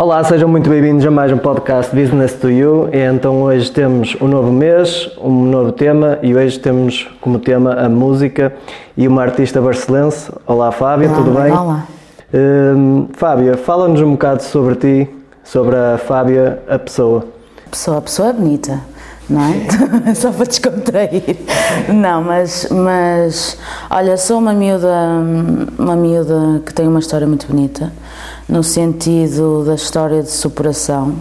Olá, sejam muito bem-vindos a mais um podcast Business to You. Então hoje temos um novo mês, um novo tema e hoje temos como tema a música e uma artista barcelense. Olá Fábio, Olá, tudo bem? olá. Hum, Fábio, fala-nos um bocado sobre ti, sobre a Fábia, a pessoa. Pessoa, a pessoa é bonita, não é? Só para descontrair. Não, mas, mas olha, sou uma miúda, uma miúda que tem uma história muito bonita, no sentido da história de superação.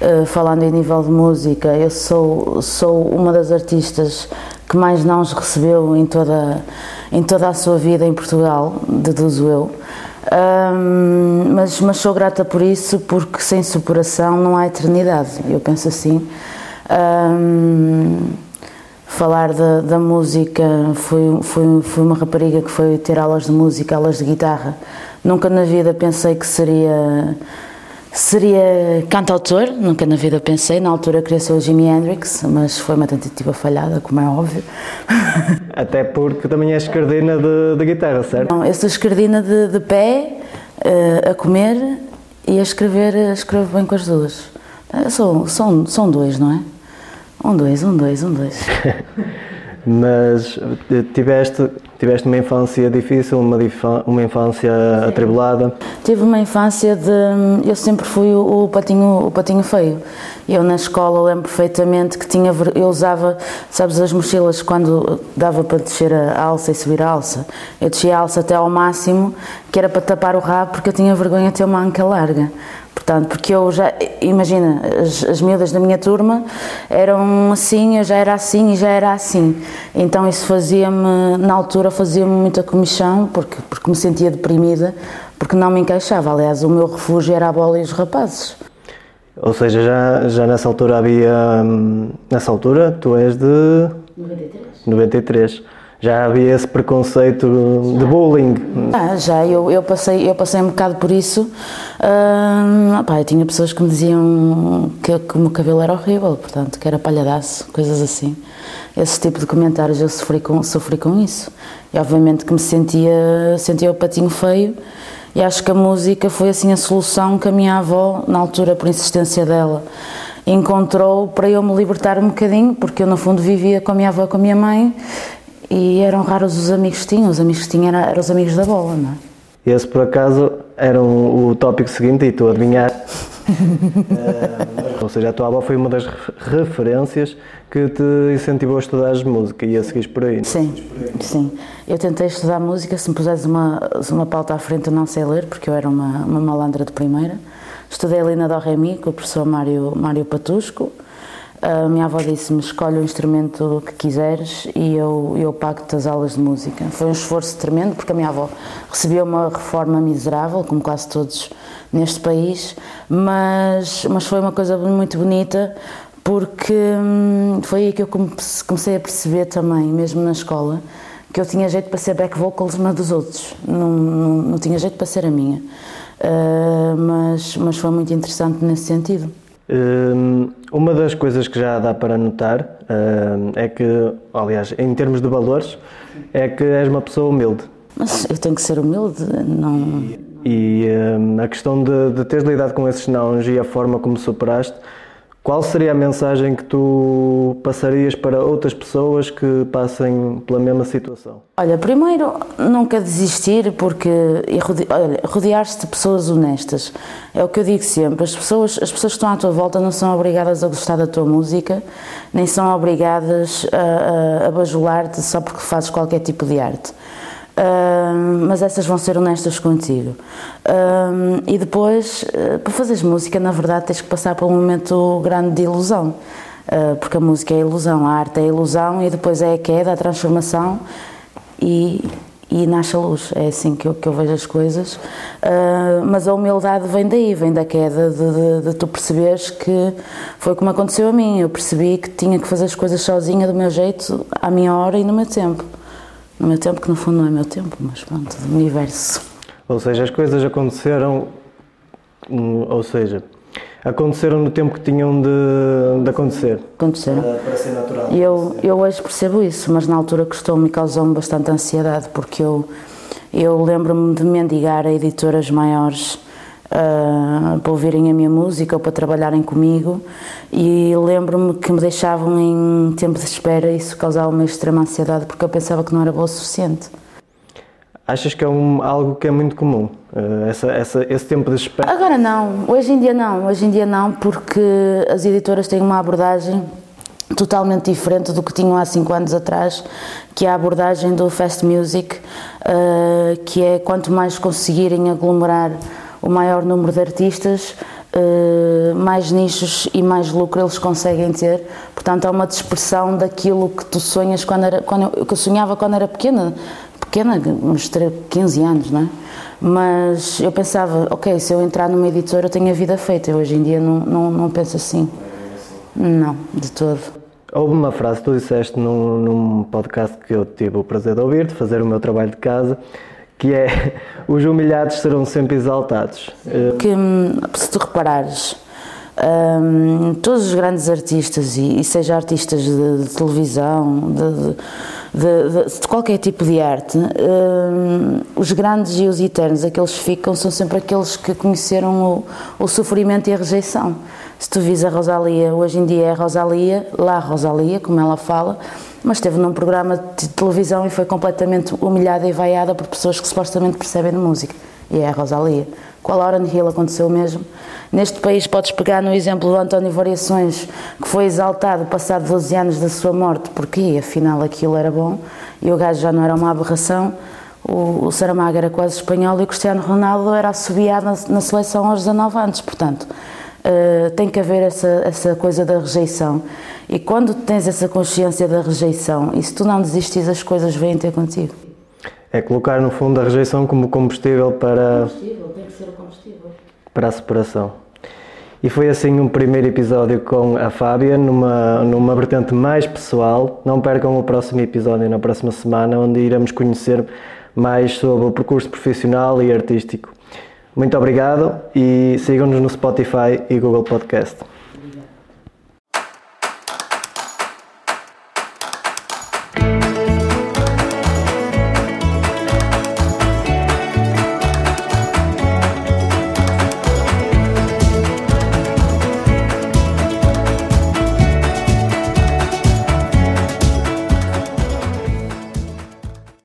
Uh, falando em nível de música, eu sou, sou uma das artistas que mais não os recebeu em toda, em toda a sua vida em Portugal, deduzo eu. Um, mas, mas sou grata por isso, porque sem superação não há eternidade. Eu penso assim. Um, falar da, da música, fui, fui, fui uma rapariga que foi ter aulas de música, aulas de guitarra. Nunca na vida pensei que seria Seria cantautor, nunca na vida pensei. Na altura queria ser o Jimi Hendrix, mas foi uma tentativa falhada, como é óbvio. Até porque também és escardina de, de guitarra, certo? Não, eu sou escardina de, de pé, uh, a comer e a escrever, escrevo bem com as duas. São, são, são dois, não é? Um, dois, um, dois, um, dois. Mas eh, tiveste, tiveste uma infância difícil, uma, uma infância Sim. atribulada? Tive uma infância de. Eu sempre fui o, o, patinho, o patinho feio. Eu na escola lembro perfeitamente que tinha. Eu usava, sabes, as mochilas quando dava para descer a alça e subir a alça. Eu descia a alça até ao máximo, que era para tapar o rabo, porque eu tinha vergonha de ter uma anca larga. Portanto, porque eu já, imagina, as, as miúdas da minha turma eram assim, eu já era assim e já era assim. Então isso fazia-me, na altura fazia-me muita comissão, porque, porque me sentia deprimida, porque não me encaixava. Aliás, o meu refúgio era a bola e os rapazes. Ou seja, já, já nessa altura havia, hum, nessa altura, tu és de... 93. 93 já havia esse preconceito de bullying? Ah, já, eu, eu, passei, eu passei um bocado por isso. Tinha pessoas que me diziam que, que, o meu cabelo era horrível, portanto, que era palhadaço, coisas assim. Esse tipo de comentários eu sofri com, sofri com isso. E obviamente que me sentia, sentia o patinho feio. E acho que a música foi assim a solução que a minha avó, na altura, por insistência dela, encontrou para eu me libertar um bocadinho, porque eu no fundo vivia com a minha avó, com a minha mãe, e eram raros os amigos que tinham, os amigos que tinham eram, eram os amigos da bola, não é? Esse, por acaso, era um, o tópico seguinte e tu adivinhar. uh, ou seja, a tua avó foi uma das referências que te incentivou a estudar música e a seguir por aí. Sim, sim. Eu tentei estudar música, se me puseres uma, uma pauta à frente eu não sei ler, porque eu era uma, uma malandra de primeira. Estudei ali na Dó Remi com o professor Mário, Mário Patusco. A minha avó disse-me: escolhe o instrumento que quiseres e eu, eu pago-te as aulas de música. Foi um esforço tremendo, porque a minha avó recebeu uma reforma miserável, como quase todos neste país, mas, mas foi uma coisa muito bonita, porque hum, foi aí que eu comecei a perceber também, mesmo na escola, que eu tinha jeito para ser back vocals uma dos outros, não, não, não tinha jeito para ser a minha. Uh, mas, mas foi muito interessante nesse sentido. Hum, uma das coisas que já dá para notar hum, é que, aliás, em termos de valores, é que és uma pessoa humilde. Mas eu tenho que ser humilde, não. E, hum, a questão de, de teres lidado com esses nãos e a forma como superaste, qual seria a mensagem que tu passarias para outras pessoas que passem pela mesma situação? Olha, primeiro, nunca desistir, porque rodear-se de pessoas honestas. É o que eu digo sempre: as pessoas, as pessoas que estão à tua volta não são obrigadas a gostar da tua música, nem são obrigadas a, a, a bajular-te só porque fazes qualquer tipo de arte. Mas essas vão ser honestas contigo. E depois, uh, para fazeres música, na verdade, tens que passar por um momento grande de ilusão, porque a música é ilusão, a arte é ilusão, e depois é a queda, a transformação e, e nasce a luz. É assim que eu, que eu vejo as coisas. mas a humildade vem daí, vem da queda, de, de, de tu perceberes que foi como aconteceu a mim. Eu percebi que tinha que fazer as coisas sozinha, do meu jeito, à minha hora e no meu tempo no meu tempo, que no fundo não é meu tempo, mas pronto, do universo. Ou seja, as coisas aconteceram, hum, ou seja, aconteceram no tempo que tinham de, de acontecer. Aconteceram. Para, para ser natural. E eu, eu hoje percebo isso, mas na altura custou-me e causou-me bastante ansiedade, porque eu, eu lembro-me de mendigar a editoras maiores uh, para ouvirem a minha música ou para trabalharem comigo e lembro-me que me deixavam em tempo de espera e isso causava uma extrema ansiedade porque eu pensava que não era boa o suficiente. Achas que é um, algo que é muito comum, uh, essa, essa, esse tempo de espera? Agora não, hoje em dia não, hoje em dia não, porque as editoras têm uma abordagem totalmente diferente do que tinham há cinco anos atrás, que é a abordagem do fast music, uh, que é quanto mais conseguirem aglomerar o maior número de artistas, uh, mais nichos e mais lucro eles conseguem ter. Portanto, é uma dispersão daquilo que tu sonhas quando era, quando eu, que eu sonhava quando era pequena, pequena, uns 15 anos, não é? Mas eu pensava, ok, se eu entrar numa editora eu tenho a vida feita. Eu hoje em dia não, não, não penso assim. Não, de todo. Houve uma frase que tu disseste num, num podcast que eu tive o prazer de ouvir, de fazer o meu trabalho de casa, que é os humilhados serão sempre exaltados. Que se tu reparares, um, todos os grandes artistas, e, e seja artistas de, de televisão, de, de, de, qualquer tipo de arte, um, os grandes e os eternos, aqueles que ficam, são sempre aqueles que conheceram o, o sofrimento e a rejeição. Se tu vis a Rosalia, hoje em dia é a Rosalia, lá Rosalia, como ela fala, mas esteve num programa de televisão e foi completamente humilhada e vaiada por pessoas que supostamente percebem de música. E é a Rosalia. Com a Lauren Hill aconteceu o mesmo. Neste país podes pegar no exemplo do António Variações, que foi exaltado passado 12 anos da sua morte, porque afinal aquilo era bom e o gajo já não era uma aberração. O, o Saramago era quase espanhol e o Cristiano Ronaldo era assobiado na, na seleção aos 19 anos, portanto, uh, tem que haver essa, essa coisa da rejeição. E quando tens essa consciência da rejeição, e se tu não desistes, as coisas vêm ter contigo. É colocar no fundo a rejeição como combustível para. Combustível, tem que ser o combustível para a separação. E foi assim um primeiro episódio com a Fábia, numa, numa vertente mais pessoal. Não percam o próximo episódio na próxima semana, onde iremos conhecer mais sobre o percurso profissional e artístico. Muito obrigado e sigam-nos no Spotify e Google Podcast.